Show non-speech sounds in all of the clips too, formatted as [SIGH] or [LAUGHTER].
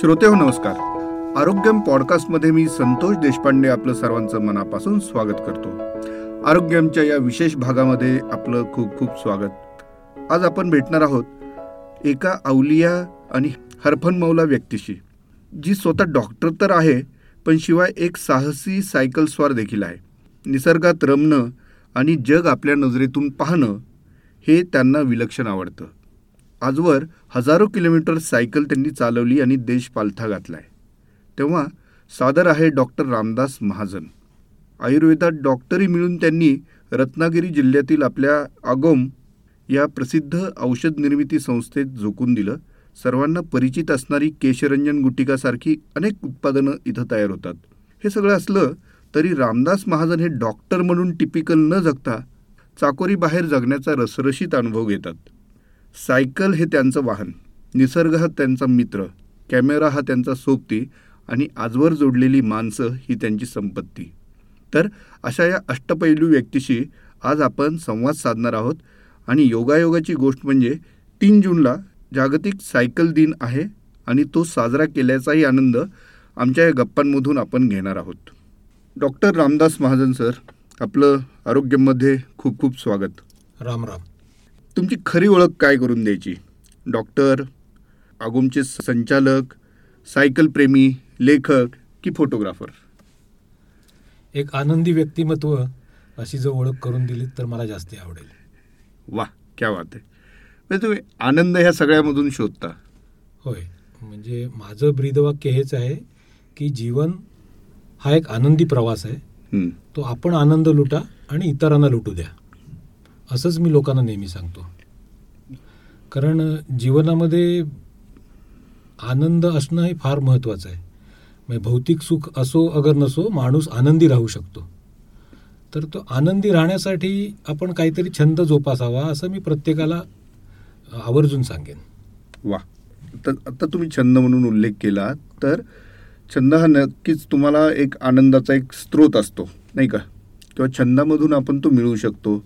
श्रोते हो नमस्कार. आरोग्यम पॉडकास्टमध्ये मी संतोष देशपांडे आपलं सर्वांचं मनापासून स्वागत करतो. आरोग्यमच्या या विशेष भागामध्ये आपलं खूप खूप स्वागत. आज आपण भेटणार आहोत एका अवलिया आणि हरफन मौला व्यक्तीशी जी स्वतः डॉक्टर तर आहे पण शिवाय एक साहसी सायकल स्वार देखील आहे. निसर्गात रमणं आणि जग आपल्या नजरेतून पाहणं हे त्यांना विलक्षण आवडतं. आजवर हजारो किलोमीटर सायकल त्यांनी चालवली आणि देश पालथा घातलाय. तेव्हा सादर आहे डॉक्टर रामदास महाजन. आयुर्वेदात डॉक्टरी मिळून त्यांनी रत्नागिरी जिल्ह्यातील आपल्या आगोम या प्रसिद्ध औषध निर्मिती संस्थेत झोकून दिलं. सर्वांना परिचित असणारी केशरंजन गुटिकासारखी अनेक उत्पादनं इथं तयार होतात. हे सगळं असलं तरी रामदास महाजन हे डॉक्टर म्हणून टिपिकल न जगता चाकोरी बाहेर जगण्याचा रसरशीत अनुभव घेतात. सायकल हे त्यांचं वाहन निसर्ग हा त्यांचा मित्र कॅमेरा हा त्यांचा सोबती आणि आजवर जोडलेली माणसं ही त्यांची संपत्ती. तर अशा या अष्टपैलू व्यक्तीशी आज आपण संवाद साधणार आहोत आणि योगायोगाची गोष्ट म्हणजे तीन जूनला जागतिक सायकल दिन आहे आणि तो साजरा केल्याचाही आनंद आमच्या या गप्पांमधून आपण घेणार आहोत. डॉक्टर रामदास महाजन सर आपलं आरोग्यमध्ये खूप खूप स्वागत. राम राम. तुमची खरी ओळख काय करून द्यायची? डॉक्टर आगोमचे संचालक सायकल प्रेमी लेखक की फोटोग्राफर? एक आनंदी व्यक्तिमत्व अशी जर ओळख करून दिली तर मला जास्त आवडेल. वा क्या बात आहे. म्हणजे तुम्ही आनंद ह्या सगळ्यामधून शोधता. होय. म्हणजे माझं ब्रीदवाक्य हेच आहे की जीवन हा एक आनंदी प्रवास आहे. तो आपण आनंद लुटा आणि इतरांना लुटू द्या. असंच मी लोकांना नेहमी सांगतो. कारण जीवनामध्ये आनंद असणं हे फार महत्त्वाचं आहे. म्हणजे भौतिक सुख असो अगर नसो माणूस आनंदी राहू शकतो. तर तो आनंदी राहण्यासाठी आपण काहीतरी छंद जोपासावा असं मी प्रत्येकाला आवर्जून सांगेन. वा. तर आता तुम्ही छंद म्हणून उल्लेख केला तर छंद हा नक्कीच तुम्हाला एक आनंदाचा एक स्रोत असतो नाही का? किंवा छंदामधून आपण तो मिळवू शकतो.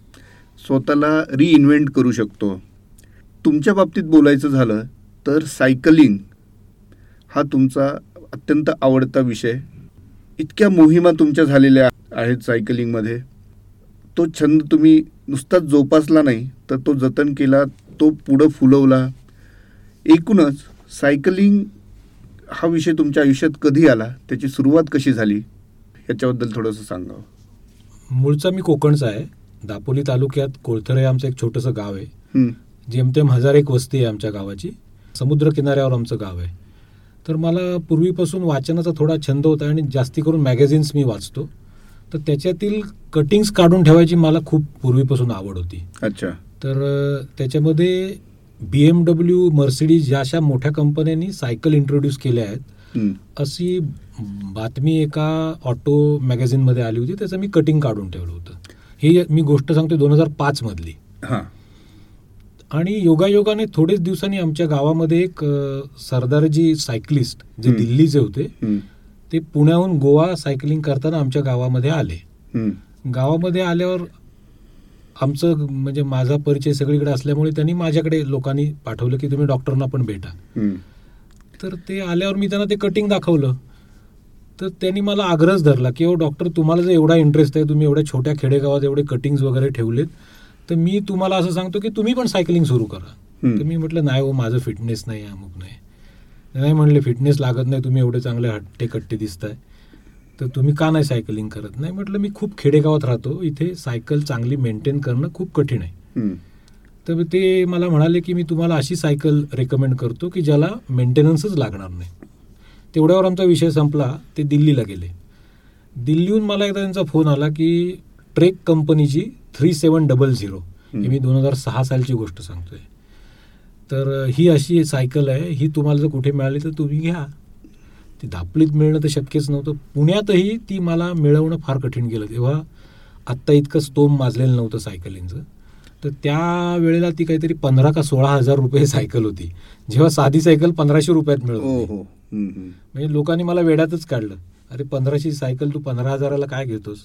स्वतःला रिइन्व्हेंट करू शकतो. तुमच्या बाबतीत बोलायचं झालं तर सायकलिंग हा तुमचा अत्यंत आवडता विषय. इतक्या मोहिमा तुमच्या झालेल्या आहेत सायकलिंगमध्ये तो छंद तुम्ही नुसताच जोपासला नाही तर तो जतन केला तो पुढं फुलवला. एकूणच सायकलिंग हा विषय तुमच्या आयुष्यात कधी आला? त्याची सुरुवात कशी झाली? याच्याबद्दल थोडंसं सांगावं. मूळचा मी कोकणचा आहे. दापोली तालुक्यात कोळथरे आमचं एक छोटंसं गाव आहे. जेमतेम हजार एक वस्ती आहे आमच्या गावाची. समुद्र किनाऱ्यावर आमचं गाव आहे. तर मला पूर्वीपासून वाचनाचा थोडा छंद होता आणि जास्ती करून मॅगझिन्स मी वाचतो. तर त्याच्यातील कटिंग्स काढून ठेवायची मला खूप पूर्वीपासून आवड होती. अच्छा. तर त्याच्यामध्ये बी एम डब्ल्यू मर्सिडीज या अशा मोठ्या कंपन्यांनी सायकल इंट्रोड्यूस केल्या आहेत. अशी बातमी एका ऑटो मॅगझिनमध्ये आली होती. त्याचं मी कटिंग काढून ठेवलं होतं. ही मी गोष्ट सांगतो दोन हजार पाचमधली हां. आणि योगायोगाने थोडेच दिवसांनी आमच्या गावामध्ये एक सरदारजी सायकलिस्ट जे. दिल्लीचे होते ते पुण्याहून गोवा सायकलिंग करताना आमच्या गावामध्ये आले. गावामध्ये आल्यावर आमचं म्हणजे माझा परिचय सगळीकडे असल्यामुळे त्यांनी माझ्याकडे लोकांनी पाठवलं की तुम्ही डॉक्टरना पण भेटा. तर ते आल्यावर मी त्यांना ते कटिंग दाखवलं. तर त्यांनी मला आग्रहच धरला की हो डॉक्टर तुम्हाला जर एवढा इंटरेस्ट आहे तुम्ही एवढ्या छोट्या खेडेगावात एवढे कटिंग्स वगैरे ठेवलेत तर मी तुम्हाला असं सांगतो की तुम्ही पण सायकलिंग सुरू करा. तर मी म्हटलं नाही हो माझं फिटनेस नाही अमुक नाही. नाही म्हणले फिटनेस लागत नाही तुम्ही एवढे चांगले हट्टे कट्टे दिसताय. तर तुम्ही का नाही सायकलिंग करत? नाही म्हटलं मी खूप खेडेगावात राहतो इथे सायकल चांगली मेंटेन करणं खूप कठीण आहे. हं, तर ते मला म्हणाले की मी तुम्हाला अशी सायकल रेकमेंड करतो की ज्याला मेंटेनन्सच लागणार नाही. तेवढ्यावर आमचा विषय संपला ते दिल्लीला गेले. दिल्लीहून मला एकदा त्यांचा फोन आला की ट्रेक कंपनीची थ्री सेवन डबल झिरो ही मी दोन हजार सहा सालची गोष्ट सांगतोय. तर ही अशी सायकल आहे ही तुम्हाला जर कुठे मिळाली तर तुम्ही घ्या. ती दापलीत मिळणं तर शक्यच नव्हतं. पुण्यातही ती मला मिळवणं फार कठीण गेलं. तेव्हा आत्ता इतकं स्तोम माजलेलं नव्हतं सायकलिंगचं तर त्या वेळेला ती काहीतरी पंधरा का सोळा हजार रुपये सायकल होती. जेव्हा साधी सायकल पंधराशे रुपयात मिळत होती. हं, हं. म्हणजे लोकांनी मला वेड्यातच काढलं. अरे पंधराशे सायकल तू पंधरा हजाराला काय घेतोस?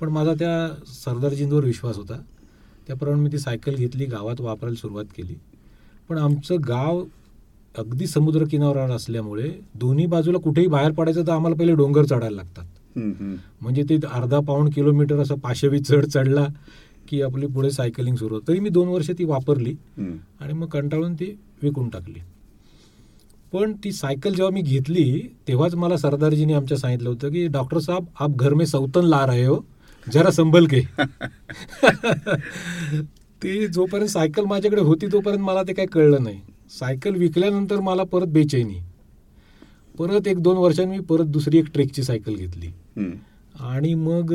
पण माझा त्या सरदारजींवर विश्वास होता. त्याप्रमाणे मी ती सायकल घेतली गावात वापरायला सुरुवात केली. पण आमचं गाव अगदी समुद्र किनाऱ्यावर असल्यामुळे दोन्ही बाजूला कुठेही बाहेर पडायचं तर आम्हाला पहिले डोंगर चढायला लागतात. म्हणजे ते अर्धा पाऊण किलोमीटर असं पाशवी चढ चढला की आपली पुढे सायकलिंग सुरू होतं. तरी मी दोन वर्ष ती वापरली. आणि मग कंटाळून ती विकून टाकली. पण ती सायकल जेव्हा मी घेतली तेव्हाच मला सरदारजीने आमच्या सांगितलं होतं की डॉक्टर साहब आप घर में सौतन ला रहे हो जरा संभल के. [LAUGHS] ती जोपर्यंत सायकल माझ्याकडे होती तोपर्यंत मला ते काही कळलं नाही. सायकल विकल्यानंतर मला परत बेचैनी. परत एक दोन वर्षांनी मी परत दुसरी एक ट्रेकची सायकल घेतली. आणि मग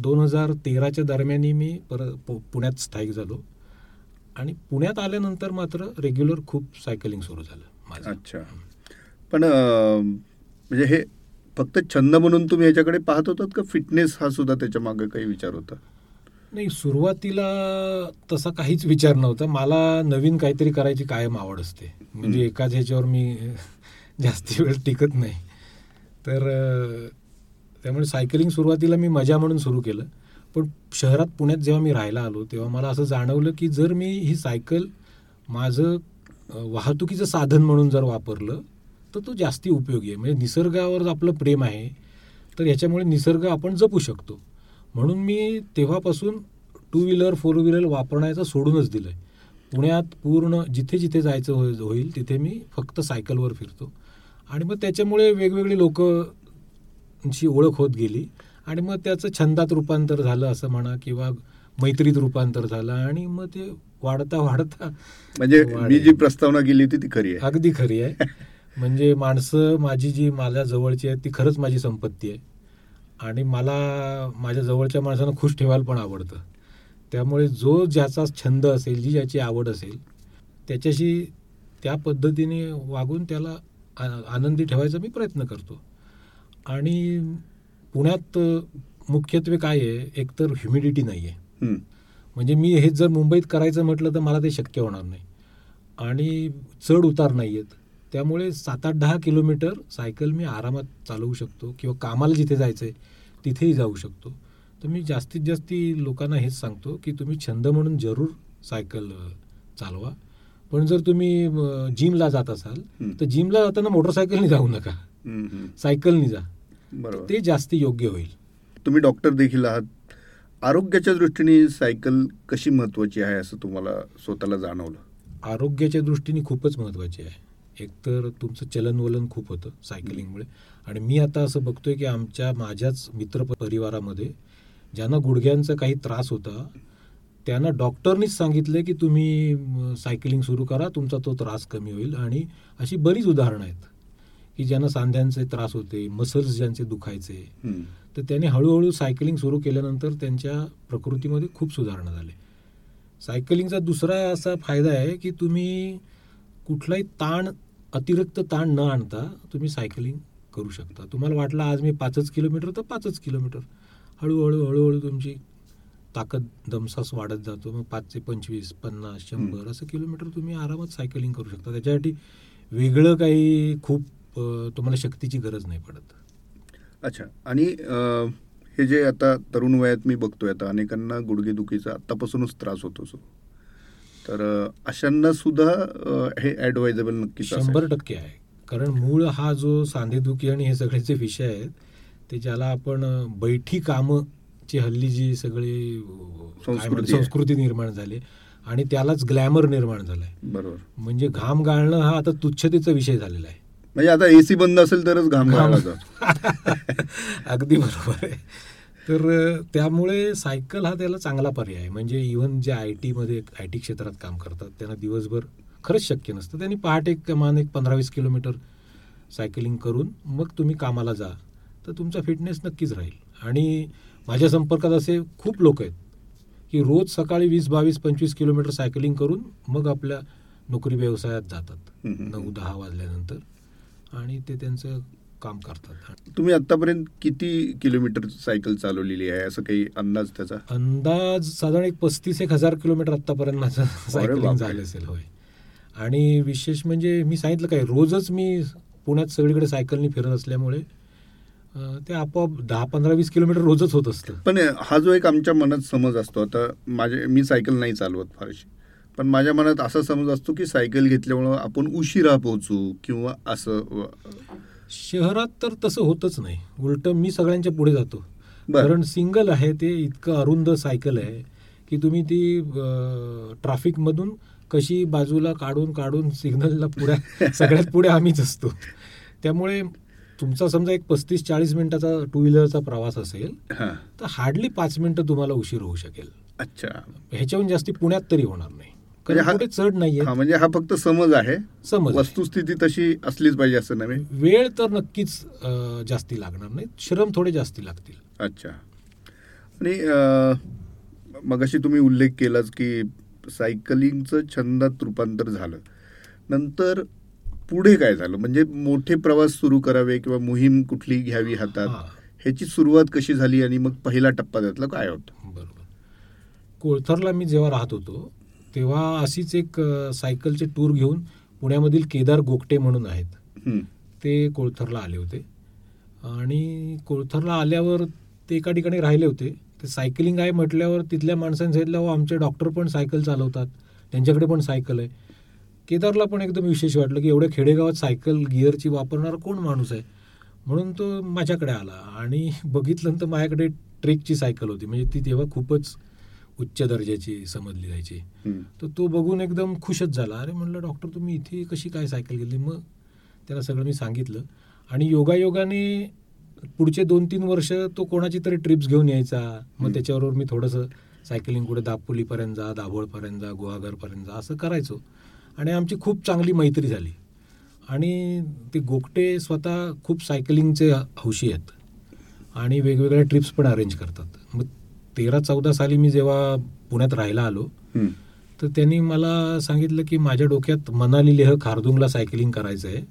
दोन हजार तेराच्या दरम्यानी मी परत पुण्यात स्थायिक झालो. आणि पुण्यात आल्यानंतर मात्र रेग्युलर खूप सायकलिंग सुरू झालं. माझं. अच्छा. पण म्हणजे हे फक्त छंद म्हणून तुम्ही याच्याकडे पाहत होतात का फिटनेस हा सुद्धा त्याच्यामागे काही विचार होता? नाही सुरुवातीला तसा काहीच विचार नव्हता. मला नवीन काहीतरी करायची कायम आवड असते. म्हणजे हं. एकाच ह्याच्यावर मी जास्ती वेळ टिकत नाही. तर त्यामुळे सायकलिंग सुरुवातीला मी मजा म्हणून सुरू केलं. पण शहरात पुण्यात जेव्हा मी राहायला आलो तेव्हा मला असं जाणवलं की जर मी ही सायकल माझं वाहतुकीचं साधन म्हणून जर वापरलं तर तो जास्ती उपयोगी आहे. म्हणजे निसर्गावर आपलं प्रेम आहे तर याच्यामुळे निसर्ग आपण जपू शकतो. म्हणून मी तेव्हापासून टू व्हीलर फोर व्हीलर वापरण्याचं सोडूनच दिलं आहे पुण्यात पूर्ण जिथे जिथे जायचं हो होईल तिथे मी फक्त सायकलवर फिरतो. आणि मग त्याच्यामुळे वेगवेगळी लोकांची ओळख होत गेली. आणि मग त्याचं छंदात रूपांतर झालं असं म्हणा किंवा मैत्रीत रूपांतर झालं आणि मग ते वाढता वाढता म्हणजे मी जी प्रस्तावना केली होती ती खरी आहे. अगदी खरी आहे. [LAUGHS] म्हणजे माणसं माझी जी माझ्या जवळची आहेत ती खरंच माझी संपत्ती आहे. आणि मला माझ्या जवळच्या माणसांना खुश ठेवायला पण आवडतं. त्यामुळे जो ज्याचा छंद असेल जी ज्याची आवड असेल त्याच्याशी त्या पद्धतीने वागून त्याला आनंदी ठेवायचा मी प्रयत्न करतो. आणि पुण्यात मुख्यत्वे काय आहे एकतर ह्युमिडिटी नाही आहे. म्हणजे मी हे जर मुंबईत करायचं म्हटलं तर मला ते शक्य होणार नाही. आणि चढ उतार नाही आहेत त्यामुळे सात आठ दहा किलोमीटर सायकल मी आरामात चालवू शकतो किंवा कामाला जिथे जायचं आहे तिथेही जाऊ शकतो. तर मी जास्तीत जास्ती लोकांना हेच सांगतो की तुम्ही छंद म्हणून जरूर सायकल चालवा. पण जर तुम्ही जिमला जात असाल. तर जिमला जाताना मोटरसायकलनी जाऊ नका. सायकलनी जा. ते जास्ती योग्य होईल. तुम्ही डॉक्टर देखील आहात? आरोग्याच्या दृष्टीने सायकल कशी महत्वाची आहे असं तुम्हाला स्वतःला जाणवलं? आरोग्याच्या दृष्टीने खूपच महत्त्वाची आहे. एकतर तुमचं चलनवलन खूप होतं सायकलिंगमुळे. आणि मी आता असं बघतोय की आमच्या माझ्याच मित्र परिवारामध्ये ज्यांना गुडघ्यांचा काही त्रास होता त्यांना डॉक्टरनीच सांगितलं की तुम्ही सायकलिंग सुरू करा तुमचा तो त्रास कमी होईल. आणि अशी बरीच उदाहरणं आहेत. की ज्यांना सांध्यांचे त्रास होते मसल्स ज्यांचे दुखायचे. तर त्याने हळूहळू सायकलिंग सुरू केल्यानंतर त्यांच्या प्रकृतीमध्ये खूप सुधारणा झाली. सायकलिंगचा दुसरा असा फायदा आहे की तुम्ही कुठलाही ताण अतिरिक्त ताण न आणता तुम्ही सायकलिंग करू शकता. तुम्हाला वाटलं आज मी पाचच किलोमीटर तर पाचच किलोमीटर. हळूहळू हळूहळू तुमची ताकद दमसास वाढत जातो. मग पाचशे पंचवीस पन्नास शंभर असं किलोमीटर तुम्ही आरामात सायकलिंग करू शकता. त्याच्यासाठी वेगळं काही खूप तुम्हाला शक्तीची गरज नाही पडत. अच्छा. आणि हे जे आता तरुण वयात मी बघतोय आता अनेकांना गुडघेदुखीचा आतापासूनच त्रास होतो सो तर अशांना सुद्धा हे ऍडवायझेबल नक्कीच असेल. शंभर टक्के आहे. कारण मूळ हा जो सांधेदुखी आणि हे सगळे जे विषय आहेत ते ज्याला आपण बैठी कामं ची हल्ली जी सगळी. संस्कृती निर्माण झाली आणि त्यालाच ग्लॅमर निर्माण झालाय. बरोबर. म्हणजे घाम गाळणं हा आता तुच्छतेचा विषय झालेला आहे. म्हणजे आता एसी बंद असेल तरच घाम [LAUGHS] अगदी बरोबर आहे. तर त्यामुळे सायकल हा त्याला चांगला पर्याय आहे. म्हणजे इव्हन जे आय टीमध्ये आय टी क्षेत्रात काम करतात त्यांना दिवसभर खरंच शक्य नसतं. त्यांनी पहाटे कमान एक पंधरा वीस किलोमीटर सायकलिंग करून मग तुम्ही कामाला जा तर तुमचा फिटनेस नक्कीच राहील. आणि माझ्या संपर्कात असे खूप लोक आहेत की रोज सकाळी वीस बावीस पंचवीस किलोमीटर सायकलिंग करून मग आपल्या नोकरी व्यवसायात जातात. नऊ दहा वाजल्यानंतर. आणि ते त्यांचं काम करतात. तुम्ही आतापर्यंत किती किलोमीटर सायकल चालवलेली आहे? असं काही अंदाज त्याचा? अंदाज साधारण एक पस्तीस एक हजार किलोमीटर आत्तापर्यंत माझं सायकलिंग. झालं असेल होय. आणि विशेष म्हणजे मी सांगितलं काय रोजच मी पुण्यात सगळीकडे सायकलनी फिरत असल्यामुळे ते आपोआप दहा पंधरा वीस किलोमीटर रोजच होत असतं. पण हा जो एक आमच्या मनात समज असतो आता माझे मी सायकल नाही चालवत फारशी. पण माझ्या मनात असा समज असतो की सायकल घेतल्यामुळं आपण उशिरा पोहोचू किंवा असं शहरात तर तसं होतच नाही. उलट मी सगळ्यांच्या पुढे जातो. कारण सिंगल आहे ते इतकं अरुंद सायकल आहे की तुम्ही ती ट्रॅफिकमधून कशी बाजूला काढून काढून सिग्नलला पुढे [LAUGHS] सगळ्यात पुढे आम्हीच असतो. त्यामुळे तुमचा समजा एक पस्तीस चाळीस मिनिटाचा टू व्हीलरचा प्रवास असेल हां. तर हार्डली पाच मिनिटं तुम्हाला उशीर होऊ शकेल. अच्छा. ह्याच्याहून जास्ती पुण्यात तरी होणार नाही. कारण कुठे चढ नाहीये. हा म्हणजे हा फक्त समज आहे. समज. वस्तुस्थिती तशी असलीच पाहिजे असं नव्हे. वेळ तर नक्कीच जास्ती लागणार नाही. श्रम थोडे जास्ती लागतील. अच्छा. आणि मगाशी तुम्ही उल्लेख केलाच की सायकलिंगचं छंदात रूपांतर झालं. नंतर पुढे काय झालं? म्हणजे मोठे प्रवास सुरू करावे किंवा मोहीम कुठली घ्यावी हातात. ह्याची सुरुवात कशी झाली आणि मग पहिला टप्पा त्यातला काय होता? बरोबर. कोळथरला मी जेव्हा राहत होतो तेव्हा अशीच एक सायकलचे टूर घेऊन पुण्यामधील केदार गोगटे म्हणून आहेत. हं. ते कोळथरला आले होते. आणि कोळथरला आल्यावर ते एका ठिकाणी राहिले होते. ते सायकलिंग आहे म्हटल्यावर तिथल्या माणसांनी सांगितलं "अहो, आमचे डॉक्टर पण सायकल चालवतात. त्यांच्याकडे पण सायकल आहे. केदारला पण एकदम विशेष वाटलं की एवढ्या खेडेगावात सायकल गिअरची वापरणारा कोण माणूस आहे? म्हणून तो माझ्याकडे आला. आणि बघितलं तर माझ्याकडे ट्रेकची सायकल होती. म्हणजे ती तेव्हा खूपच उच्च दर्जाची समजली जायची. तर तो बघून एकदम खुशच झाला. अरे म्हणलं डॉक्टर तुम्ही इथे कशी काय सायकल घेतली? मग त्याला सगळं मी सांगितलं. आणि योगायोगाने पुढचे दोन तीन वर्ष तो कोणाची तरी ट्रिप्स घेऊन यायचा. मग. त्याच्याबरोबर मी थोडंसं सायकलिंग कुठे दापोलीपर्यंत जा दाभोळपर्यंत जा गुहागरपर्यंत जा असं करायचो. आणि आमची खूप चांगली मैत्री झाली. आणि ते गोगटे स्वतः खूप सायकलिंगचे हौशी आहेत. आणि वेगवेगळ्या ट्रिप्स पण अरेंज करतात. तेरा चौदा साली मी जेव्हा पुण्यात राहायला आलो. तर त्यांनी मला सांगितलं की माझ्या डोक्यात मनाली लेह खारदुंगला सायकलिंग करायचं आहे.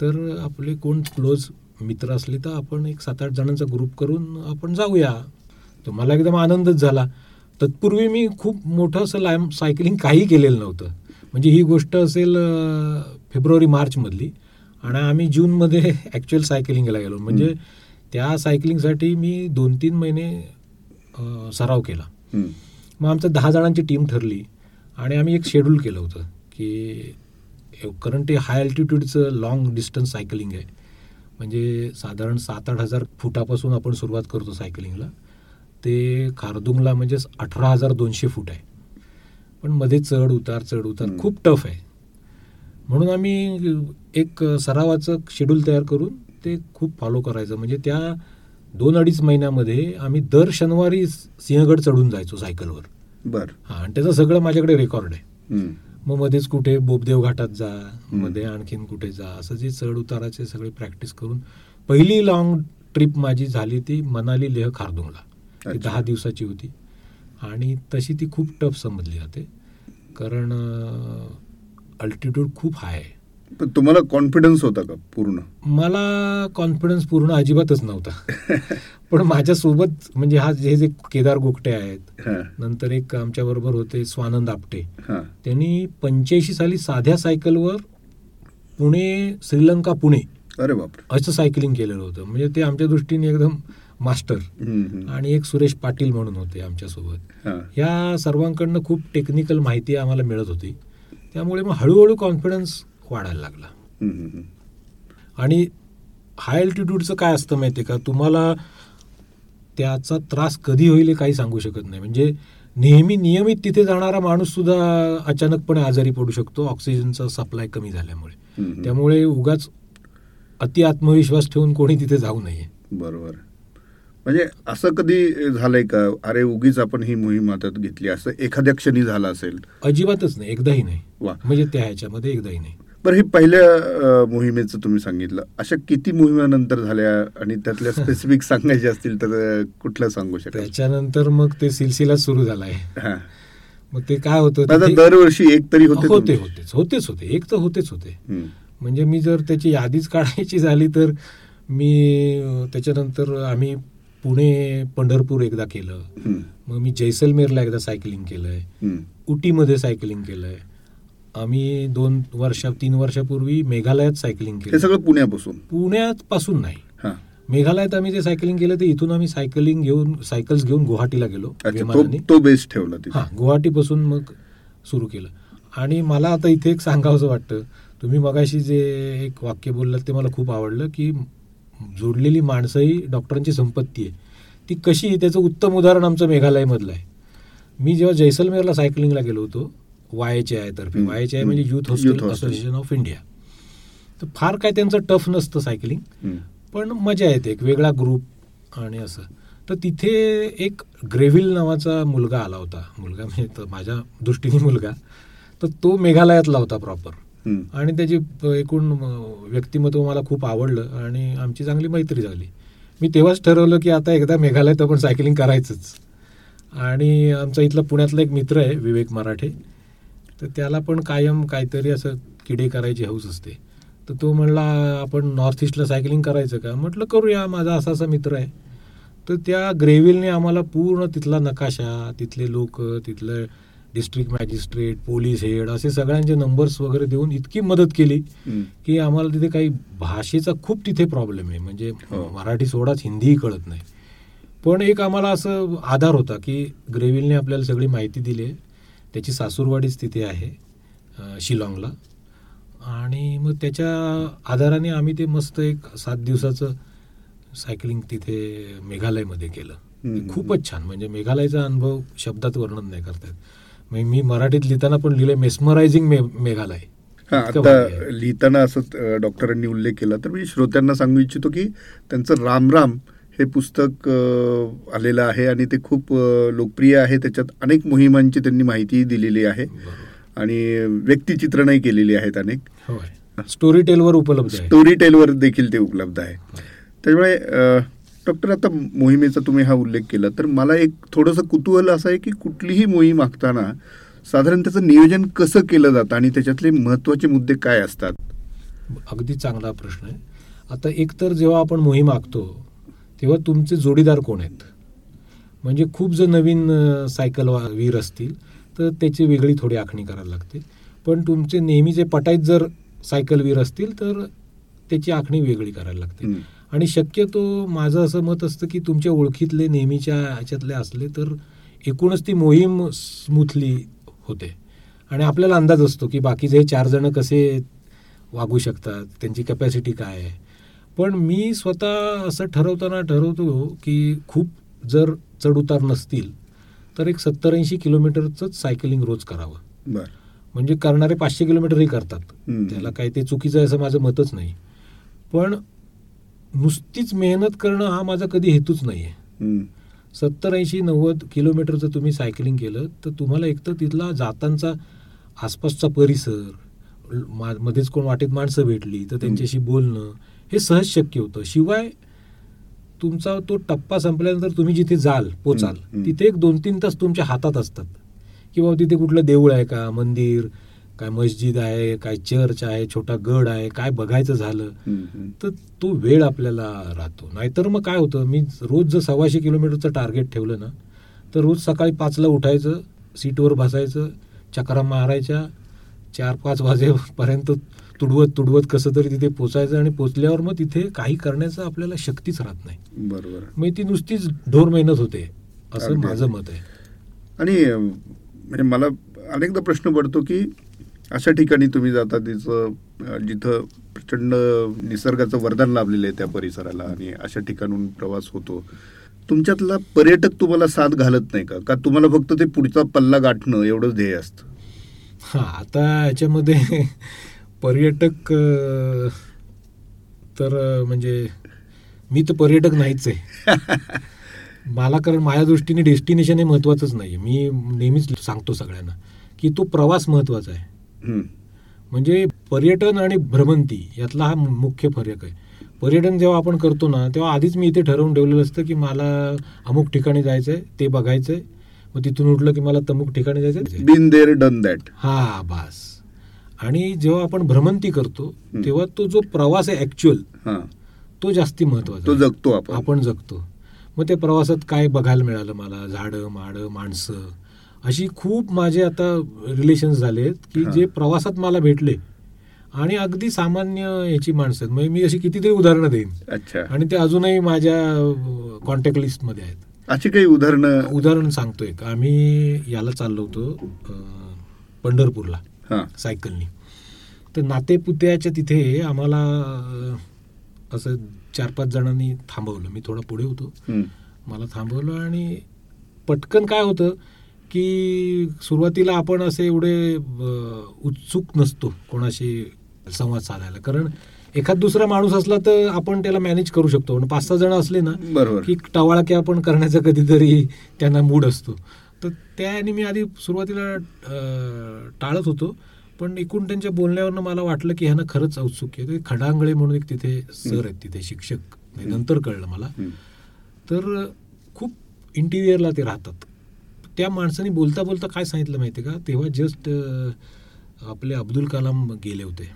तर आपले कोण क्लोज मित्र असले तर आपण एक सात आठ जणांचा ग्रुप करून आपण जाऊया. तर मला एकदम आनंदच झाला. तत्पूर्वी मी खूप मोठं असं लांब सायकलिंग काही केलेलं नव्हतं. म्हणजे ही गोष्ट असेल फेब्रुवारी मार्चमधली. आणि आम्ही जूनमध्ये [LAUGHS] ॲक्च्युअल सायकलिंगला गेलो. म्हणजे त्या सायकलिंगसाठी मी दोन तीन महिने सराव केला. मग आमचं दहा जणांची टीम ठरली आणि आम्ही एक शेड्यूल केलं होतं की कारण ते हाय अल्टिट्यूडचं लॉंग डिस्टन्स सायकलिंग आहे. म्हणजे साधारण सात आठ हजार फुटापासून आपण सुरुवात करतो सायकलिंगला ते खारदुंगला म्हणजे अठरा हजार दोनशे फूट आहे. पण मध्ये चढ उतार चढ उतार. खूप टफ आहे. म्हणून आम्ही एक सरावाचं शेड्यूल तयार करून ते खूप फॉलो करायचं. म्हणजे त्या दोन अडीच महिन्यामध्ये आम्ही दर शनिवारी सिंहगड चढून जायचो सायकलवर. बर. हा आणि त्याचं सगळं माझ्याकडे रेकॉर्ड आहे. मग मध्येच कुठे बोबदेव घाटात जा मध्ये आणखीन कुठे जा असं जे चढ उताराचे सगळे प्रॅक्टिस करून पहिली लॉंग ट्रिप माझी झाली ती मनाली लेह खारदुंगला. ती. दहा दिवसाची होती. आणि तशी ती खूप टफ समजली जाते. कारण अल्टिट्यूड खूप हाय आहे. तुम्हाला कॉन्फिडन्स होता का पूर्ण? मला कॉन्फिडन्स पूर्ण अजिबातच नव्हता. [LAUGHS] पण माझ्यासोबत म्हणजे हा हे जे केदार गोगटे आहेत नंतर एक आमच्या बरोबर होते स्वानंद आपटे. त्यांनी पंच्याऐंशी साली साध्या सायकलवर पुणे श्रीलंका पुणे अरे बापरे. असं सायकलिंग केलेलं होतं. म्हणजे ते आमच्या दृष्टीने एकदम मास्टर. आणि एक सुरेश पाटील म्हणून होते आमच्यासोबत. ह्या सर्वांकडनं खूप टेक्निकल माहिती आम्हाला मिळत होती. त्यामुळे मग हळूहळू कॉन्फिडन्स वाढायला लागला. आणि हाय अल्टिट्यूडचं काय असतं माहिती आहे का? तुम्हाला त्याचा त्रास कधी होईल हे काही सांगू शकत नाही. म्हणजे नेहमी नियमित तिथे जाणारा माणूस सुद्धा अचानकपणे आजारी पडू शकतो. ऑक्सिजनचा सप्लाय कमी झाल्यामुळे. त्यामुळे उगाच अति आत्मविश्वास ठेवून कोणी तिथे जाऊ नये. बरोबर. म्हणजे असं कधी झालंय का? अरे उगीच आपण ही मोहीम हातात घेतली. असं एखाद्या क्षणी झालं असेल? अजिबातच नाही. एकदाही नाही. म्हणजे त्या ह्याच्यामध्ये एकदाही नाही. बरं हे पहिल्या मोहिमेचं तुम्ही सांगितलं. अशा किती मोहिमेनंतर झाल्या आणि त्यातल्या स्पेसिफिक सांगायच्या असतील तर कुठलं सांगू शकाल? त्याच्यानंतर मग ते सिलसिला सुरू झालाय. हां. मग ते काय होतं दरवर्षी एक तरी होते होते? होतेच होतेच होते. एक तर होतेच होते. म्हणजे मी जर त्याची यादीच काढायची झाली तर मी त्याच्यानंतर आम्ही पुणे पंढरपूर एकदा केलं. मग मी जैसलमेरला एकदा सायकलिंग केलंय. उटीमध्ये सायकलिंग केलंय. आम्ही दोन वर्षा तीन वर्षापूर्वी मेघालयात सायकलिंग केलं. सगळं पुण्यापासून? पुण्यात पासून नाही. हां. मेघालयात आम्ही जे सायकलिंग केलं ते इथून आम्ही सायकलिंग घेऊन सायकल्स घेऊन गुवाहाटीला गेलो तो बेस ठेवला हा गुवाहाटीपासून मग सुरू केलं. आणि मला आता इथे एक सांगावंसं वाटतं तुम्ही मगाशी जे एक वाक्य बोललात ते मला खूप आवडलं की जोडलेली माणसं ही डॉक्टरांची संपत्ती आहे. ती कशी त्याचं उत्तम उदाहरण आमचं मेघालयमधलं आहे. मी जेव्हा जैसलमेरला सायकलिंगला गेलो होतो वाय एच आय तर्फे. वाय एच आय म्हणजे youth hostel. Association of India तर फार काय त्यांचं टफ नसतं सायकलिंग. पण मजा येते एक वेगळा ग्रुप आणि असं. तर तिथे एक ग्रेव्हिल नावाचा मुलगा आला होता. मुलगा म्हणजे माझ्या दृष्टीने मुलगा. तर तो मेघालयातला होता प्रॉपर. आणि त्याची एकूण व्यक्तिमत्व मला खूप आवडलं आणि आमची चांगली मैत्री झाली. मी तेव्हाच ठरवलं की आता एकदा मेघालयात आपण सायकलिंग करायचंच. आणि आमचा इथला पुण्यातला एक मित्र आहे विवेक मराठे. तर त्याला पण कायम काहीतरी असं किडे करायची हौस असते. तर तो म्हणला आपण नॉर्थ ईस्टला सायकलिंग करायचं का? म्हटलं करूया माझा असा असा मित्र आहे. तर त्या ग्रेव्हिलने आम्हाला पूर्ण तिथला नकाशा तिथले लोक तिथलं डिस्ट्रिक्ट मॅजिस्ट्रेट पोलीस हेड असे सगळ्यांचे नंबर्स वगैरे देऊन इतकी मदत केली. की आम्हाला तिथे काही भाषेचा खूप तिथे प्रॉब्लेम आहे. म्हणजे हो. मराठी सोडाच हिंदीही कळत नाही. पण एक आम्हाला असं आधार होता की ग्रेव्हिलने आपल्याला सगळी माहिती दिली आहे. त्याची सासूरवाडीच तिथे आहे शिलाँगला आणि मग त्याच्या आधाराने आम्ही ते मस्त एक सात दिवसाचं सायकलिंग तिथे मेघालयमध्ये केलं. खूपच छान म्हणजे मेघालयचा अनुभव शब्दात वर्णन नाही करतात मी मराठीत लिहिताना पण लिहिलंय मेस्मरायझिंग मे मेघालय हा आता. लिहिताना असं डॉक्टरांनी उल्लेख केला तर मी श्रोत्यांना सांगू इच्छितो की त्यांचं राम राम हे पुस्तक आलेलं आहे आणि ते खूप लोकप्रिय आहे. त्याच्यात अनेक मोहिमांची त्यांनी माहिती दिलेली आहे आणि व्यक्तिचित्रणही केलेली आहेत अनेक. स्टोरी टेलवर उपलब्ध स्टोरी टेलवर देखील ते उपलब्ध आहे. त्यामुळे डॉक्टर आता मोहिमेचा तुम्ही हा उल्लेख केला तर मला एक थोडंसं कुतूहल असं आहे की कुठलीही मोहीम आखताना साधारण त्याचं नियोजन कसं केलं जातं आणि त्याच्यातले महत्त्वाचे मुद्दे काय असतात? अगदी चांगला प्रश्न आहे. आता एकतर जेव्हा आपण मोहीम आखतो तेव्हा तुमचे जोडीदार कोण आहेत? म्हणजे खूप जर नवीन सायकल वा- वीर असतील तर त्याची वेगळी थोडी आखणी करायला लागते. पण तुमचे नेहमीचे पटाईत जर सायकल वीर असतील तर त्याची आखणी वेगळी करायला लागते. आणि शक्यतो माझं असं मत असतं की तुमच्या ओळखीतले नेहमीच्या ह्याच्यातले असले तर एकूणच ती मोहीम स्मूथली होते. आणि आपल्याला अंदाज असतो की बाकीचे हे चार जण कसे वागू शकतात त्यांची कॅपॅसिटी काय आहे? पण मी स्वतः असं ठरवताना ठरवतो की खूप जर चढउतार नसतील तर एक सत्तर ऐंशी किलोमीटरचंच सायकलिंग रोज करावं. बर. म्हणजे करणारे पाचशे किलोमीटरही करतात. त्याला काही ते चुकीचं आहे असं माझं मतच नाही. पण नुसतीच मेहनत करणं हा माझा कधी हेतूच नाही आहे. सत्तर ऐंशी नव्वद किलोमीटरचं तुम्ही सायकलिंग केलं तर तुम्हाला एकतर तिथला जातांचा आसपासचा परिसर मध्येच कोण वाटेत माणसं भेटली तर त्यांच्याशी बोलणं हे सहज शक्य होतं शिवाय तुमचा तो टप्पा संपल्यानंतर तुम्ही जिथे जाल पोचाल. तिथे एक दोन तीन तास तुमच्या हातात असतात की बाबा तिथे कुठलं देऊळ आहे का मंदिर काय मस्जिद आहे काय चर्च आहे छोटा गड आहे काय बघायचं झालं. तर तो वेळ आपल्याला राहतो नाहीतर मग काय होतं मी रोज जर सव्वाशे किलोमीटरचं टार्गेट ठेवलं ना तर रोज सकाळी पाचला उठायचं सीटवर बसायचं चक्रा मारायच्या चार पाच वाजेपर्यंत तुडवत तुडवत कसं तरी तिथे पोचायचं आणि पोचल्यावर मग तिथे काही करण्याचं आपल्याला शक्तीच राहत नाही. बरोबर. मग ती नुसतीच ढोर मेहनत होते असं माझं. मत आहे. आणि म्हणजे मला अनेकदा प्रश्न पडतो की अशा ठिकाणी तुम्ही जाता तिचं जिथं प्रचंड निसर्गाचं वरदान लाभलेलं आहे त्या परिसराला आणि अशा ठिकाणून प्रवास होतो. तुमच्यातला पर्यटक तुम्हाला साथ घालत नाही का? का तुम्हाला फक्त ते पुढचा पल्ला गाठणं एवढंच ध्येय असतं? हा आता याच्यामध्ये पर्यटक तर म्हणजे मी तर पर्यटक नाहीच आहे. [LAUGHS] मला कारण माझ्या दृष्टीने डेस्टिनेशन हे महत्वाचंच नाही मी नेहमीच सांगतो सगळ्यांना की तो प्रवास महत्त्वाचा आहे. म्हणजे पर्यटन आणि भ्रमंती यातला हा मुख्य फरक आहे. पर्यटन जेव्हा आपण करतो ना तेव्हा आधीच मी इथे ठरवून ठेवलेलं असतं की मला अमुक ठिकाणी जायचंय ते बघायचंय. मग तिथून उठलं की मला तमुक ठिकाणी जायचंय. Been there done that. हा बास. आणि जेव्हा आपण भ्रमंती करतो. तेव्हा तो जो प्रवास आहे ऍक्च्युअल तो जास्ती महत्त्वाचा तो. जगतो आपण. जगतो. मग त्या प्रवासात काय बघायला मिळालं मला? झाडं माडं माणसं. अशी खूप माझे आता रिलेशन्स झालेत की. जे प्रवासात मला भेटले. आणि अगदी सामान्य याची माणसं आहेत. म्हणजे मी अशी कितीतरी उदाहरणं देईन. अच्छा. आणि ते अजूनही माझ्या कॉन्टॅक्ट लिस्टमध्ये आहेत. अशी काही उदाहरणं? उदाहरण सांगतो एक आम्ही याला चाललो होतो पंढरपूरला. सायकलनी. तर नातेपुत्याच्या तिथे आम्हाला असं चार पाच जणांनी थांबवलं. मी थोडा पुढे होतो. मला थांबवलं आणि पटकन काय होतं की सुरुवातीला आपण असे एवढे उत्सुक नसतो कोणाशी संवाद साधायला. कारण एखाद दुसरा माणूस असला तर आपण त्याला मॅनेज करू शकतो. पण पाच सहा जण असले ना बरोबर. की टवाळकी आपण करण्याचा कधीतरी त्यांना मूड असतो. तर त्याने मी आधी सुरुवातीला टाळत होतो. पण एकूण त्यांच्या बोलण्यावरनं मला वाटलं की ह्यांना खरंच औत्सुक आहे. ते खडांगळे म्हणून एक तिथे सर आहेत तिथे शिक्षक नंतर कळलं मला. तर खूप इंटिरियरला ते राहतात. त्या माणसाने बोलता बोलता काय सांगितलं माहिती का? तेव्हा जस्ट आपले अब्दुल कलाम गेले होते.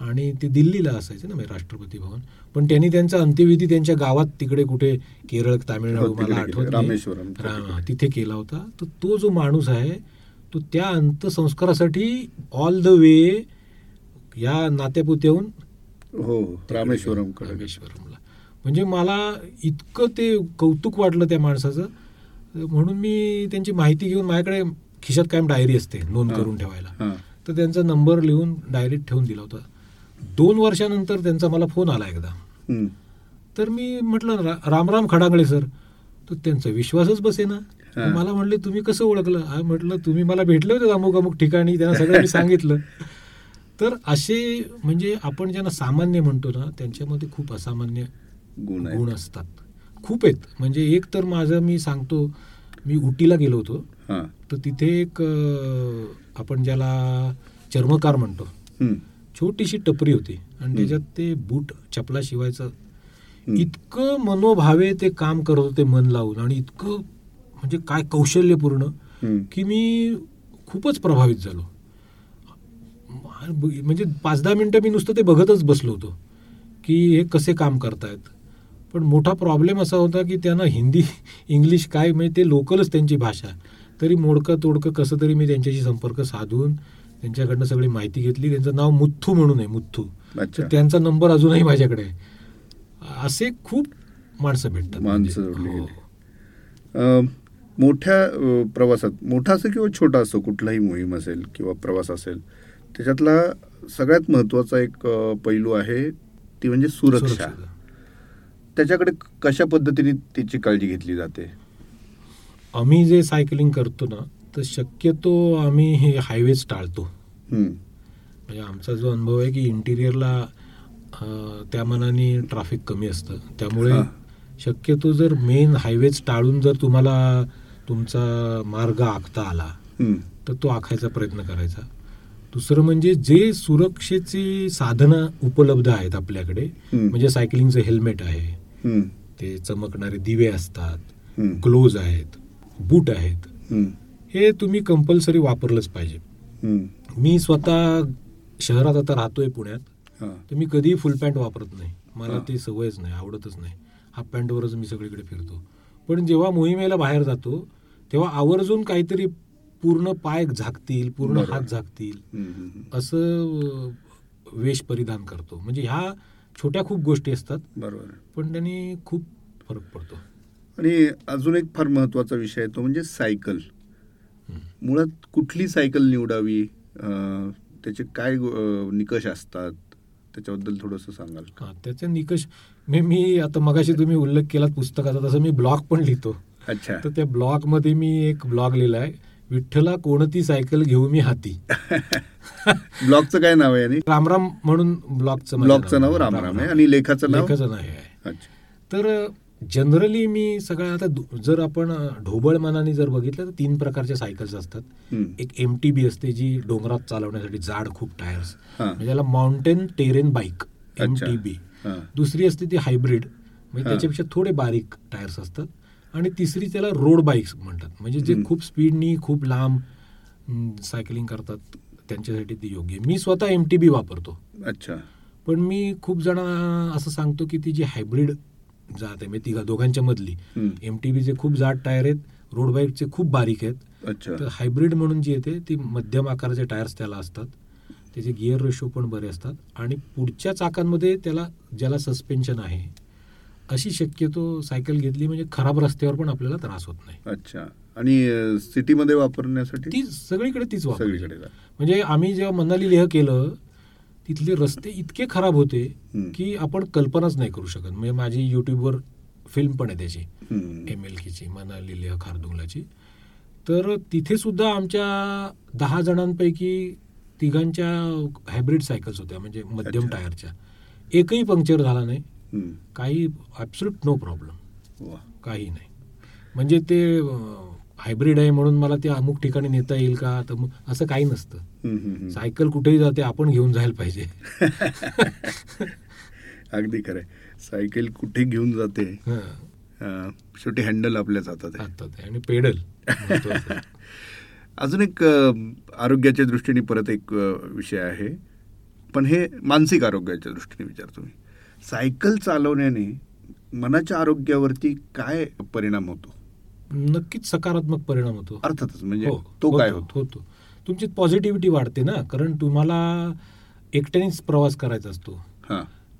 आणि ते दिल्लीला असायचे ना म्हणजे राष्ट्रपती भवन. पण त्यांनी त्यांचा अंत्यविधी त्यांच्या गावात तिकडे कुठे केरळ तामिळनाडू हो, मला. आठवत तिथे केला. होता. तर तो जो माणूस आहे तो त्या अंत्यसंस्कारासाठी ऑल द वे या नात्यापुत्याहून हो रामेश्वरम रामेश्वरमला. म्हणजे मला इतकं ते कौतुक वाटलं त्या माणसाचं. म्हणून मी त्यांची माहिती घेऊन माझ्याकडे खिशात कायम डायरी असते नोंद. करून ठेवायला. तर त्यांचा नंबर लिहून डायरीत ठेवून दिला होता. दोन वर्षानंतर त्यांचा मला फोन आला एकदा. तर मी म्हटलं रामराम खडांगळे सर. तर त्यांचा विश्वासच बसेना. मला म्हटले तुम्ही कसं ओळखलं? म्हटलं तुम्ही मला भेटले होते अमुक अमुक ठिकाणी त्यांना सगळं मी सांगितलं. [LAUGHS] तर असे म्हणजे आपण ज्यांना सामान्य म्हणतो ना त्यांच्यामध्ये खूप असामान्य गुण असतात. खूप आहेत. म्हणजे एक तर माझं मी सांगतो मी उटीला गेलो होतो. तर तिथे एक आपण ज्याला चर्मकार म्हणतो. छोटीशी टपरी होती आणि. त्याच्यात ते बूट चपला शिवायचं. इतकं मनोभावे ते काम करत होते मन लावून आणि इतकं म्हणजे काय कौशल्यपूर्ण. की मी खूपच प्रभावित झालो म्हणजे पाच दहा मिनटं मी नुसतं ते बघतच बसलो होतो की हे कसे काम करतायत पण मोठा प्रॉब्लेम असा होता की त्यांना हिंदी इंग्लिश काय म्हणजे ते लोकलच त्यांची भाषा तरी मोडकं तोडकं कसं तरी मी त्यांच्याशी संपर्क साधून त्यांच्याकडनं सगळी माहिती घेतली. त्यांचं नाव मुथ्थू म्हणून आहे मुथ्थू अच्छा. तर त्यांचा नंबर अजूनही माझ्याकडे आहे. असे खूप माणसं भेटतात. माणसं. जोडली हो. मोठ्या प्रवासात मोठा असो किंवा छोटा असो कुठलाही मोहीम असेल किंवा प्रवास असेल त्याच्यातला सगळ्यात महत्त्वाचा एक पैलू आहे ती म्हणजे सुरक्षा. त्याच्याकडे कशा पद्धतीने त्याची काळजी घेतली जाते? आम्ही जे सायकलिंग करतो ना तर शक्यतो आम्ही हे हायवेज टाळतो. म्हणजे आमचा जो अनुभव आहे की इंटिरियरला त्या मनाने ट्रॅफिक कमी असतं त्यामुळे. शक्यतो जर मेन हायवेज टाळून जर तुम्हाला तुमचा मार्ग आखता आला. तर तो आखायचा प्रयत्न करायचा दुसरं म्हणजे जे सुरक्षेची साधनं उपलब्ध आहेत आपल्याकडे. म्हणजे सायकलिंगचं हेल्मेट आहे. ते चमकणारे दिवे असतात. ग्लोज आहेत बूट आहेत. हे तुम्ही कंपल्सरी वापरलंच पाहिजे. मी स्वतः शहरात आता राहतोय पुण्यात. तर मी कधीही फुल पॅन्ट वापरत नाही मला. ती सवयच नाही आवडतच नाही हाफ पॅन्टवरच मी सगळीकडे फिरतो पण जेव्हा मोहिमेला बाहेर जातो तेव्हा आवर्जून काहीतरी पूर्ण पाय झाकतील पूर्ण. हात झाकतील. असं वेश परिधान करतो म्हणजे ह्या छोट्या खूप गोष्टी असतात बरोबर पण त्यांनी खूप फरक पडतो आणि अजून एक फार महत्त्वाचा विषय आहे तो म्हणजे सायकल. मुळात कुठली सायकल निवडावी? त्याचे काय निकष असतात? त्याच्याबद्दल थोडंसं सांगाल का? हा, त्याचे निकष मी मी आता मगाशी तुम्ही उल्लेख केला पुस्तकाचा तसं मी ब्लॉग पण लिहितो. अच्छा. तर त्या ब्लॉगमध्ये मी एक ब्लॉग लिहिलाय विठ्ठला कोणती सायकल घेऊ मी हाती? [LAUGHS] ब्लॉगचं काय नाव आहे रामराम म्हणून ब्लॉगचं ब्लॉगचं नाव रामराम आहे आणि लेखाचं नाव? लेखाचं नाव आहे. तर जनरली मी सगळ्या आता जर आपण ढोबळ मनाने जर बघितलं तर तीन प्रकारच्या सायकल्स असतात. एक एम टी बी असते जी डोंगरात चालवण्यासाठी जाड खूप टायर्स. म्हणजे त्याला mountain terrain bike M. T B. दुसरी असते ती हायब्रिड म्हणजे. त्याच्यापेक्षा थोडे बारीक टायर्स असतात आणि तिसरी त्याला रोड बाईक्स म्हणतात म्हणजे जे. खूप स्पीडनी खूप लांब सायकलिंग करतात त्यांच्यासाठी ती योग्य. मी स्वतः एम टी बी वापरतो अच्छा पण मी खूप जण असं सांगतो की ती जी हायब्रिड जात आहे. म्हणजे तिघा दोघांच्या मधली. हम्म. एम टी बीचे खूप जाड टायर आहेत. रोड बाईकचे खूप बारीक आहेत. अच्छा. तर हायब्रिड म्हणून जी येते ती मध्यम आकाराचे टायर्स त्याला असतात. त्याचे गिअर रेशो पण बरे असतात. आणि पुढच्या चाकांमध्ये त्याला ज्याला सस्पेन्शन आहे अशी शक्यतो सायकल घेतली म्हणजे खराब रस्त्यावर पण आपल्याला त्रास होत नाही. अच्छा. आणि सिटीमध्ये वापरण्यासाठी? ती सगळीकडे तीच वापर. म्हणजे आम्ही जेव्हा मनाली लेह केलं तिथले रस्ते इतके खराब होते. की आपण कल्पनाच नाही करू शकत म्हणजे माझी युट्यूबवर फिल्म पण आहे त्याची. एम एल ची मनाली लेह खारदुंगलाची तर तिथे सुद्धा आमच्या दहा जणांपैकी तिघांच्या हायब्रिड सायकल्स होत्या म्हणजे मध्यम. टायरच्या एकही पंक्चर झाला नाही. काही ॲब्सुलट नो प्रॉब्लेम. काही नाही म्हणजे ते हायब्रिड आहे म्हणून मला ते अमुक ठिकाणी नेता येईल का? तर मग असं काही नसतं. सायकल कुठेही जाते आपण घेऊन जायला पाहिजे. [LAUGHS] अगदी खरंय. सायकल कुठे घेऊन जाते? हं, शेवटी हँडल हातात आहे. आणि पेडल. [LAUGHS] अजून एक आरोग्याच्या दृष्टीने परत एक विषय आहे. पण हे मानसिक आरोग्याच्या दृष्टीने विचारतो मी. सायकल चालवण्याने मनाच्या आरोग्यावरती काय परिणाम होतो? नक्कीच सकारात्मक परिणाम होतो. अर्थातच म्हणजे हो, तो काय होतो होतो? तुमची पॉझिटिव्हिटी वाढते ना कारण तुम्हाला एकट्यानेच प्रवास करायचा असतो.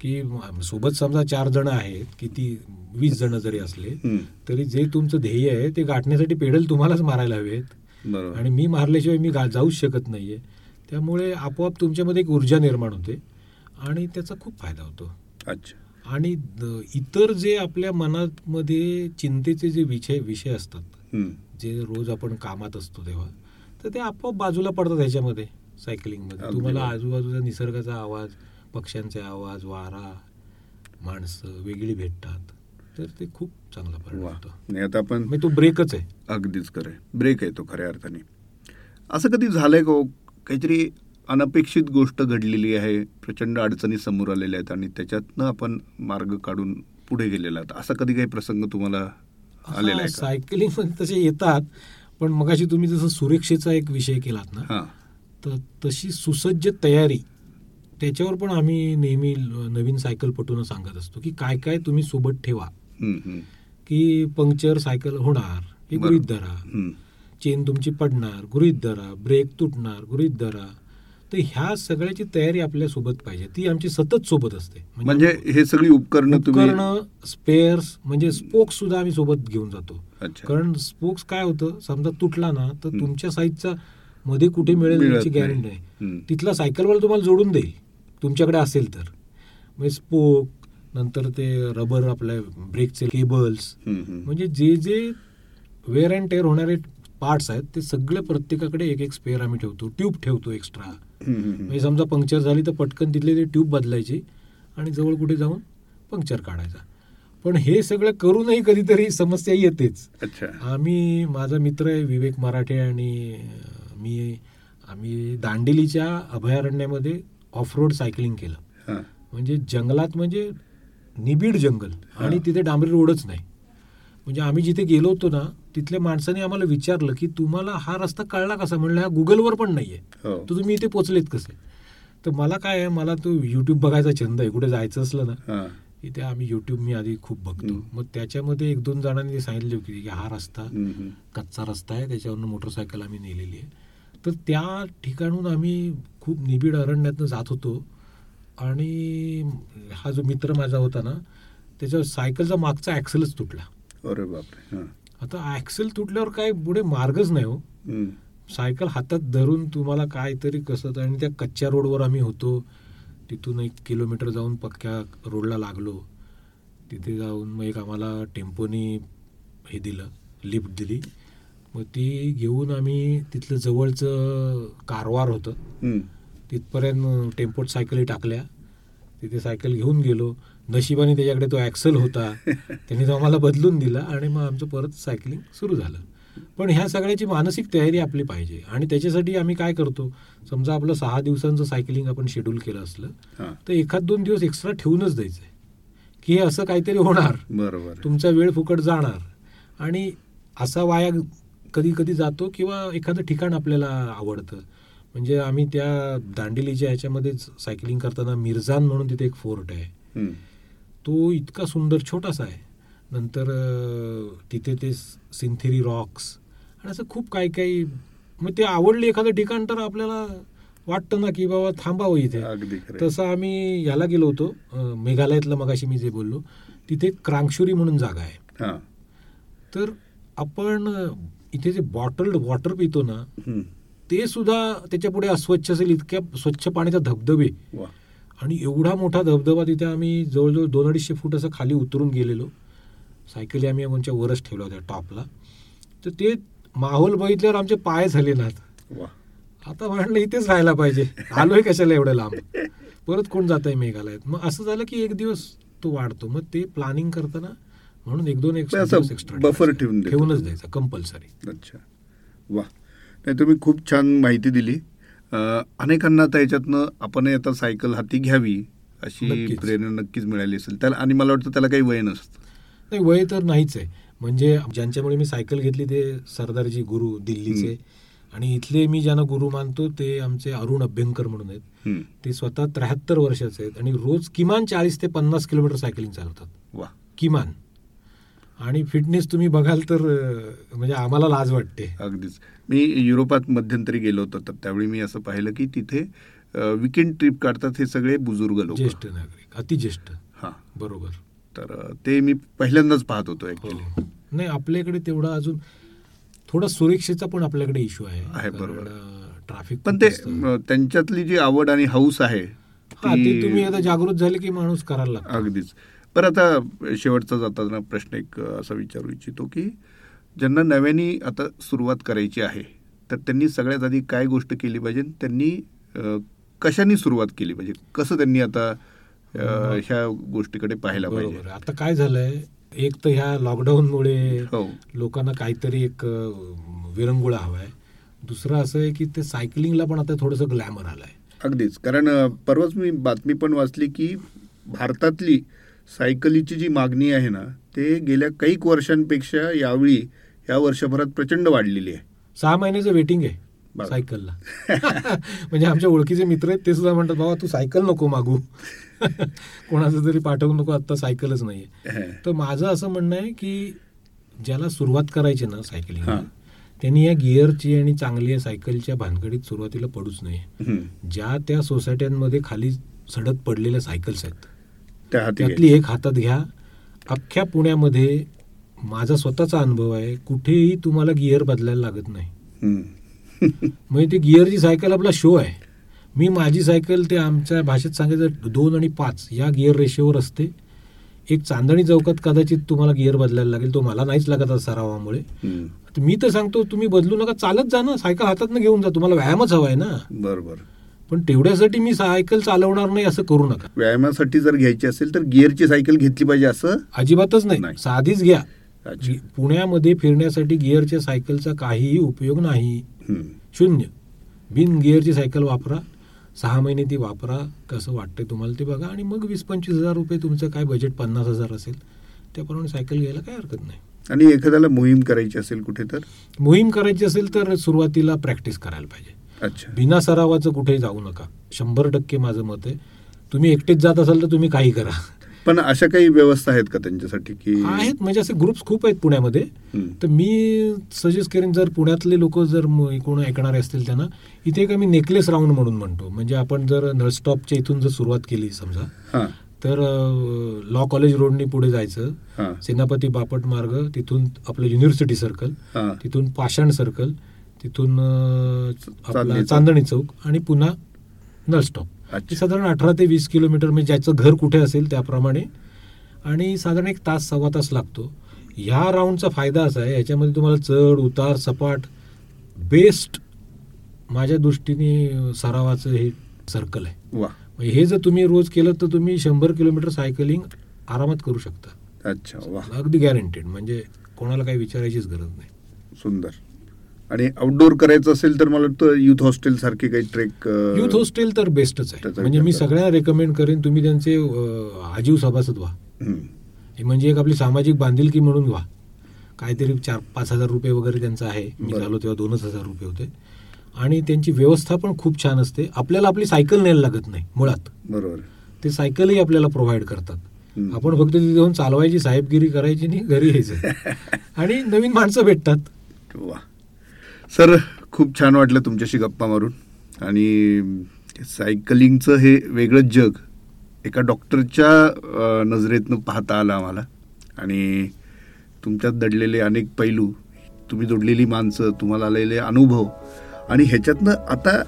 की सोबत समजा चार जण आहेत किती वीस जण जरी असले. तरी जे तुमचं ध्येय आहे ते गाठण्यासाठी पेडल तुम्हालाच मारायला हवेत. आणि मी मारल्याशिवाय मी जाऊच शकत नाहीये. त्यामुळे आपोआप तुमच्यामध्ये एक ऊर्जा निर्माण होते आणि त्याचा खूप फायदा होतो. अच्छा. आणि इतर जे आपल्या मनामध्ये चिंतेचे जे विषय विषय असतात. जे रोज आपण कामात असतो तेव्हा तर ते आपोआप बाजूला पडतात ह्याच्यामध्ये सायकलिंगमध्ये तुम्हाला. आजूबाजूचा निसर्गाचा आवाज पक्ष्यांचे आवाज वारा माणसं वेगळी भेटतात. तर ते खूप चांगला परिणाम आता आपण म्हणजे तो ब्रेकच आहे. अगदीच खरंय ब्रेक आहे तो खऱ्या अर्थाने. असं कधी झालंय का हो? काहीतरी अनपेक्षित गोष्ट घडलेली आहे. प्रचंड अडचणी समोर आलेल्या आहेत आणि त्याच्यातनं आपण मार्ग काढून पुढे गेलेला आहात. असा कधी काही प्रसंग तुम्हाला आलेला आहे सायकलिंगमध्ये तसे येतात पण मगाशी तुम्ही जसं सुरक्षेचा एक विषय केलात ना तर तशी सुसज्ज तयारी त्याच्यावर पण आम्ही नेहमी नवीन सायकलपटूंना सांगत असतो की काय काय तुम्ही सोबत ठेवा. की पंक्चर सायकल होणार हे. गृहीत धरा. चेन तुमची पडणार गृहीत धरा. ब्रेक तुटणार गृहीत धरा. तर ह्या सगळ्याची तयारी आपल्यासोबत पाहिजे ती आमची सतत सोबत असते म्हणजे हे सगळी उपकरणं तुम्ही उपकरणं स्पेअर्स म्हणजे स्पोक्स सुद्धा आम्ही सोबत घेऊन जातो कारण स्पोक्स काय होतं समजा तुटला ना तर. तुमच्या साईजचा मध्ये कुठे मिळेल याची. गॅरंटी नाही हम्म. तिथला सायकलवाला तुम्हाला जोडून देईल तुमच्याकडे असेल तर म्हणजे स्पोक नंतर ते रबर आपल्या ब्रेकचे केबल्स. म्हणजे जे जे वेअर अँड टेअर होणारे पार्ट्स आहेत ते सगळे प्रत्येकाकडे एक एक स्पेअर आम्ही ठेवतो ट्यूब ठेवतो एक्स्ट्रा. म्हणजे समजा पंक्चर झाली तर पटकन तिथली ती ट्यूब बदलायची आणि जवळ कुठे जाऊन पंक्चर काढायचा. पण हे सगळं करूनही कधीतरी समस्या येतेच. अच्छा. आम्ही माझा मित्र आहे विवेक मराठे आणि मी आम्ही दांडेलीच्या अभयारण्यामध्ये ऑफ रोड सायकलिंग केलं. म्हणजे जंगलात म्हणजे निबिड जंगल आणि. तिथे डांबरी रोडच नाही. म्हणजे आम्ही जिथे गेलो होतो ना तिथल्या माणसाने आम्हाला विचारलं की तुम्हाला हा रस्ता कळला कसा? म्हणलं हा गुगलवर पण नाहीये. हो. तर तुम्ही इथे पोचलेत कसे? तर मला काय आहे मला तो युट्यूब बघायचा छंद आहे. कुठे जायचं असलं ना हा. इथे आम्ही युट्यूब मी आधी खूप बघतो. मग त्याच्यामध्ये एक दोन जणांनी सांगितले की हा रस्ता. कच्चा रस्ता आहे त्याच्यावरनं मोटरसायकल आम्ही नेलेली आहे. तर त्या ठिकाणून आम्ही खूप निबिड अरण्यातनं जात होतो. आणि हा जो मित्र माझा होता ना त्याच्या सायकलचा मागचा ॲक्सेलच तुटला. अरे बापरे आता ॲक्सेल तुटल्यावर काय पुढे मार्गच नाही हो. सायकल हातात धरून तुम्हाला काहीतरी कसं आणि त्या कच्च्या रोडवर आम्ही होतो. तिथून एक किलोमीटर जाऊन पक्क्या रोडला लागलो. तिथे जाऊन मग एक आम्हाला टेम्पोनी हे दिलं लिफ्ट दिली. मग ती घेऊन आम्ही तिथलं जवळचं कारवार होतं. तिथपर्यंत टेम्पोत सायकली टाकल्या. तिथे सायकल घेऊन गेलो. नशिबाने त्याच्याकडे तो ॲक्सल होता. [LAUGHS] त्यांनी तो आम्हाला बदलून दिला आणि मग आमचं परत सायकलिंग सुरू झालं. पण ह्या सगळ्याची मानसिक तयारी आपली पाहिजे. आणि त्याच्यासाठी आम्ही काय करतो? समजा आपलं सहा दिवसांचं सायकलिंग आपण शेड्यूल केलं असलं तर एखाद दोन दिवस एक्स्ट्रा ठेवूनच द्यायचं की हे असं काहीतरी होणार. बरोबर तुमचा वेळ फुकट जाणार. आणि असा वाया कधी कधी जातो किंवा एखादं ठिकाण आपल्याला आवडतं. म्हणजे आम्ही त्या दांडेलीच्या ह्याच्यामध्येच सायकलिंग करताना मिर्झान म्हणून तिथे एक फोर्ट आहे. तो इतका सुंदर छोटासा आहे. नंतर तिथे ते सिंथेरी रॉक्स आणि असं खूप काही काही मग ते आवडले एखादं ठिकाण तर आपल्याला वाटतं ना की बाबा थांबावं इथे. तसं आम्ही याला गेलो होतो मेघालयातलं मगाशी मी जे बोललो तिथे क्रांगशुरी म्हणून जागा आहे. तर आपण इथे जे बॉटल्ड वॉटर पितो ना. ते सुद्धा त्याच्या पुढे अस्वच्छ असेल इतक्या स्वच्छ पाण्याचा धबधबे. आणि एवढा मोठा धबधबा तिथे आम्ही जवळजवळ दोन अडीचशे फूट असं खाली उतरून गेलेलो. सायकली आम्ही आमच्या वरच ठेवल्या होत्या टॉपला. तर ते माहोल बघितल्यावर आमचे पाय झाले नात. आता म्हटलं इथेच राहायला पाहिजे. आलोय कशाला एवढं लांब? परत कोण जात आहे मेघालयात? मग असं झालं की एक दिवस तो वाढतो. मग ते प्लॅनिंग करताना म्हणून एक दोन एक पण असं दिवस extra buffer ठेवायचे. ठेवून देतो. ठेवूनच द्यायचा कंपल्सरी अच्छा. वा. नाही तुम्ही खूप छान माहिती दिली. अनेकांना आता याच्यातनं आपण आता सायकल हाती घ्यावी अशी. प्रेरणा नक्कीच मिळाली असेल. त्याला आणि मला वाटतं त्याला काही वय नसतं. नाही वय तर नाहीच आहे. म्हणजे ज्यांच्यामुळे मी सायकल घेतली ते सरदारजी गुरु दिल्लीचे. आणि इथले मी ज्यांना गुरु मानतो ते आमचे अरुण अभ्यंकर म्हणून आहेत. ते स्वतः त्र्याहत्तर वर्षाचे आहेत आणि रोज किमान चाळीस ते पन्नास किलोमीटर सायकलिंग चालवतात. वा. किमान. आणि फिटनेस तुम्ही बघाल तर म्हणजे आम्हाला लाज वाटते. अगदीच. मी युरोपात मध्यंतरी गेलो होतो तर त्यावेळी मी असं पाहिलं की तिथे विकेंड ट्रिप काढतात हे सगळे बुजुर्ग लोक. ज्येष्ठ नागरिक अतिज्येष्ठ हां. बरोबर. तर ते मी पहिल्यांदाच पाहत होतो हो. नाही आपल्याकडे तेवढा अजून थोडा सुरक्षेचा पण आपल्याकडे इश्यू आहे. आहे, बरोबर. ट्रॅफिक पण ते त्यांच्यातली जी आवड आणि हौस आहे हा ती- तुम्ही आता जागृत झाले की माणूस करायला लागतो. अगदीच. बरं आता शेवटचा जाताना प्रश्न एक असा विचारू इच्छितो की ज्यांना नव्याने आता सुरुवात करायची आहे तर त्यांनी सगळ्यात आधी काय गोष्ट केली पाहिजे? त्यांनी कशाने सुरुवात केली पाहिजे? कसं त्यांनी आता ह्या गोष्टीकडे पाहायला पाहिजे. आता काय झालंय एक तर ह्या लॉकडाऊनमुळे हो. लोकांना काहीतरी एक विरंगुळा हवाय. दुसरं असं आहे की ते सायकलिंगला पण आता थोडंसं ग्लॅमर आलंय. अगदीच. कारण परवाच मी बातमी पण वाचली की भारतातली सायकलीची जी मागणी आहे ना ते गेल्या कैक वर्षांपेक्षा यावेळी या वर्षभरात प्रचंड वाढलेली आहे सहा महिन्याचं वेटिंग आहे. सायकलला म्हणजे आमच्या ओळखीचे मित्र आहेत ते सुद्धा म्हणतात बाबा तू सायकल नको मागू कोणाचं तरी पाठवू नको आता सायकलच नाहीये हं. तर माझं असं म्हणणं आहे की ज्याला सुरुवात करायची ना सायकलिंग. त्यांनी या गिअरची आणि चांगल्या सायकलच्या भानगडीत सुरुवातीला पडूच नये हं. ज्या त्या सोसायट्यांमध्ये खाली सडक पडलेल्या सायकल्स आहेत त्या हाती त्यातली एक हातात घ्या. अख्ख्या पुण्यामध्ये माझा स्वतःचा अनुभव आहे कुठेही तुम्हाला गिअर बदलायला लागत नाही. हं. [LAUGHS] म्हणजे ते गिअरची सायकल आपला शो आहे. मी माझी सायकल ते आमच्या भाषेत सांगायचं दोन आणि पाच या गिअर रेशोवर असते. एक चांदणी चौकात कदाचित तुम्हाला गिअर बदलायला लागेल तो मला नाहीच लागत सरावामुळे मी तर सांगतो तुम्ही बदलू नका चालत जा ना सायकल हातात घेऊन जा तुम्हाला व्यायामच हवाय ना. बरोबर. पण तेवढ्यासाठी मी सायकल चालवणार नाही असं करू नका. व्यायामासाठी जर घ्यायची असेल तर गिअरची सायकल घेतली पाहिजे असं? अजिबातच नाही. साधीच घ्या. पुण्यामध्ये फिरण्यासाठी गिअरच्या सायकलचा काहीही उपयोग नाही. शून्य. बिन गिअरची सायकल वापरा. सहा महिने ती वापरा. कसं वाटतंय तुम्हाला ते बघा. आणि मग वीस पंचवीस हजार रुपये तुमचं काय बजेट पन्नास हजार असेल त्याप्रमाणे सायकल घ्यायला काय हरकत नाही. आणि एखाद्याला मोहीम करायची असेल कुठे तर मोहीम करायची असेल तर सुरुवातीला प्रॅक्टिस करायला पाहिजे. अच्छा. बिना सरावाचं कुठेही जाऊ नका. शंभर टक्के माझं मत आहे. तुम्ही एकटेच जात असाल तर तुम्ही काही करा. पण अशा काही व्यवस्था आहेत का त्यांच्यासाठी की आहेत. म्हणजे असे ग्रुप्स खूप आहेत पुण्यामध्ये. तर मी सजेस्ट करेन जर पुण्यातले लोक जर कोण ऐकणारे असतील त्यांना इथे एक आम्ही नेकलेस राऊंड म्हणून म्हणतो. म्हणजे आपण जर नळस्टॉपच्या इथून जर सुरुवात केली समजा तर लॉ कॉलेज रोडनी पुढे जायचं. सेनापती बापट मार्ग तिथून आपलं युनिव्हर्सिटी सर्कल तिथून पाषाण सर्कल तिथून आपला. चांदणी चौक. आणि पुन्हा नळस्टॉप साधारण अठरा ते वीस किलोमीटर म्हणजे ज्याचं घर कुठे असेल त्याप्रमाणे. आणि साधारण एक तास सव्वा तास लागतो. ह्या राऊंडचा फायदा असा आहे ह्याच्यामध्ये तुम्हाला चढ उतार सपाट बेस्ट माझ्या दृष्टीने सरावाचं हे सर्कल आहे. वा. हे जर तुम्ही रोज केलं तर तुम्ही शंभर किलोमीटर सायकलिंग आरामात करू शकता. अच्छा वा. अगदी गॅरंटेड म्हणजे कोणाला काही विचारायचीच गरज नाही. सुंदर. आणि आउटडोर करायचं असेल तर मला वाटतं युथ हॉस्टेल सारखे काही ट्रेक युथ हॉस्टेल तर बेस्टच आहे. म्हणजे मी. सगळ्यांना रेकमेंड करेन तुम्ही त्यांचे आजीव सभासद व्हा. म्हणजे एक आपली सामाजिक बांधिलकी म्हणून व्हा. काहीतरी चार पाच हजार रुपये वगैरे त्यांचं आहे. मी. झालो तेव्हा दोनच हजार रुपये होते. आणि त्यांची व्यवस्था पण खूप छान असते. आपल्याला आपली सायकल न्यायला लागत नाही मुळात. बरोबर. ते सायकलही आपल्याला प्रोव्हाइड करतात. आपण फक्त तिथे जाऊन चालवायची साहेबगिरी करायची नाही घरी यायचं. [LAUGHS] आणि नवीन माणसं भेटतात. सर खूप छान वाटलं तुमच्याशी गप्पा मारून. आणि सायकलिंगचं हे वेगळंच जग एका डॉक्टरच्या नजरेतनं पाहता आलं आम्हाला. आणि तुमच्यात दडलेले अनेक पैलू तुम्ही जोडलेली माणसं तुम्हाला आलेले अनुभव. आणि ह्याच्यातनं आता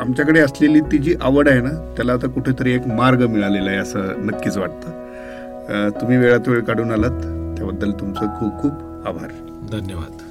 आमच्याकडे असलेली ती जी आवड आहे ना त्याला आता कुठेतरी एक मार्ग मिळालेला आहे असं नक्कीच वाटतं. तुम्ही वेळात वेळ काढून आलात त्याबद्दल तुमचं खूप खूप आभार. धन्यवाद.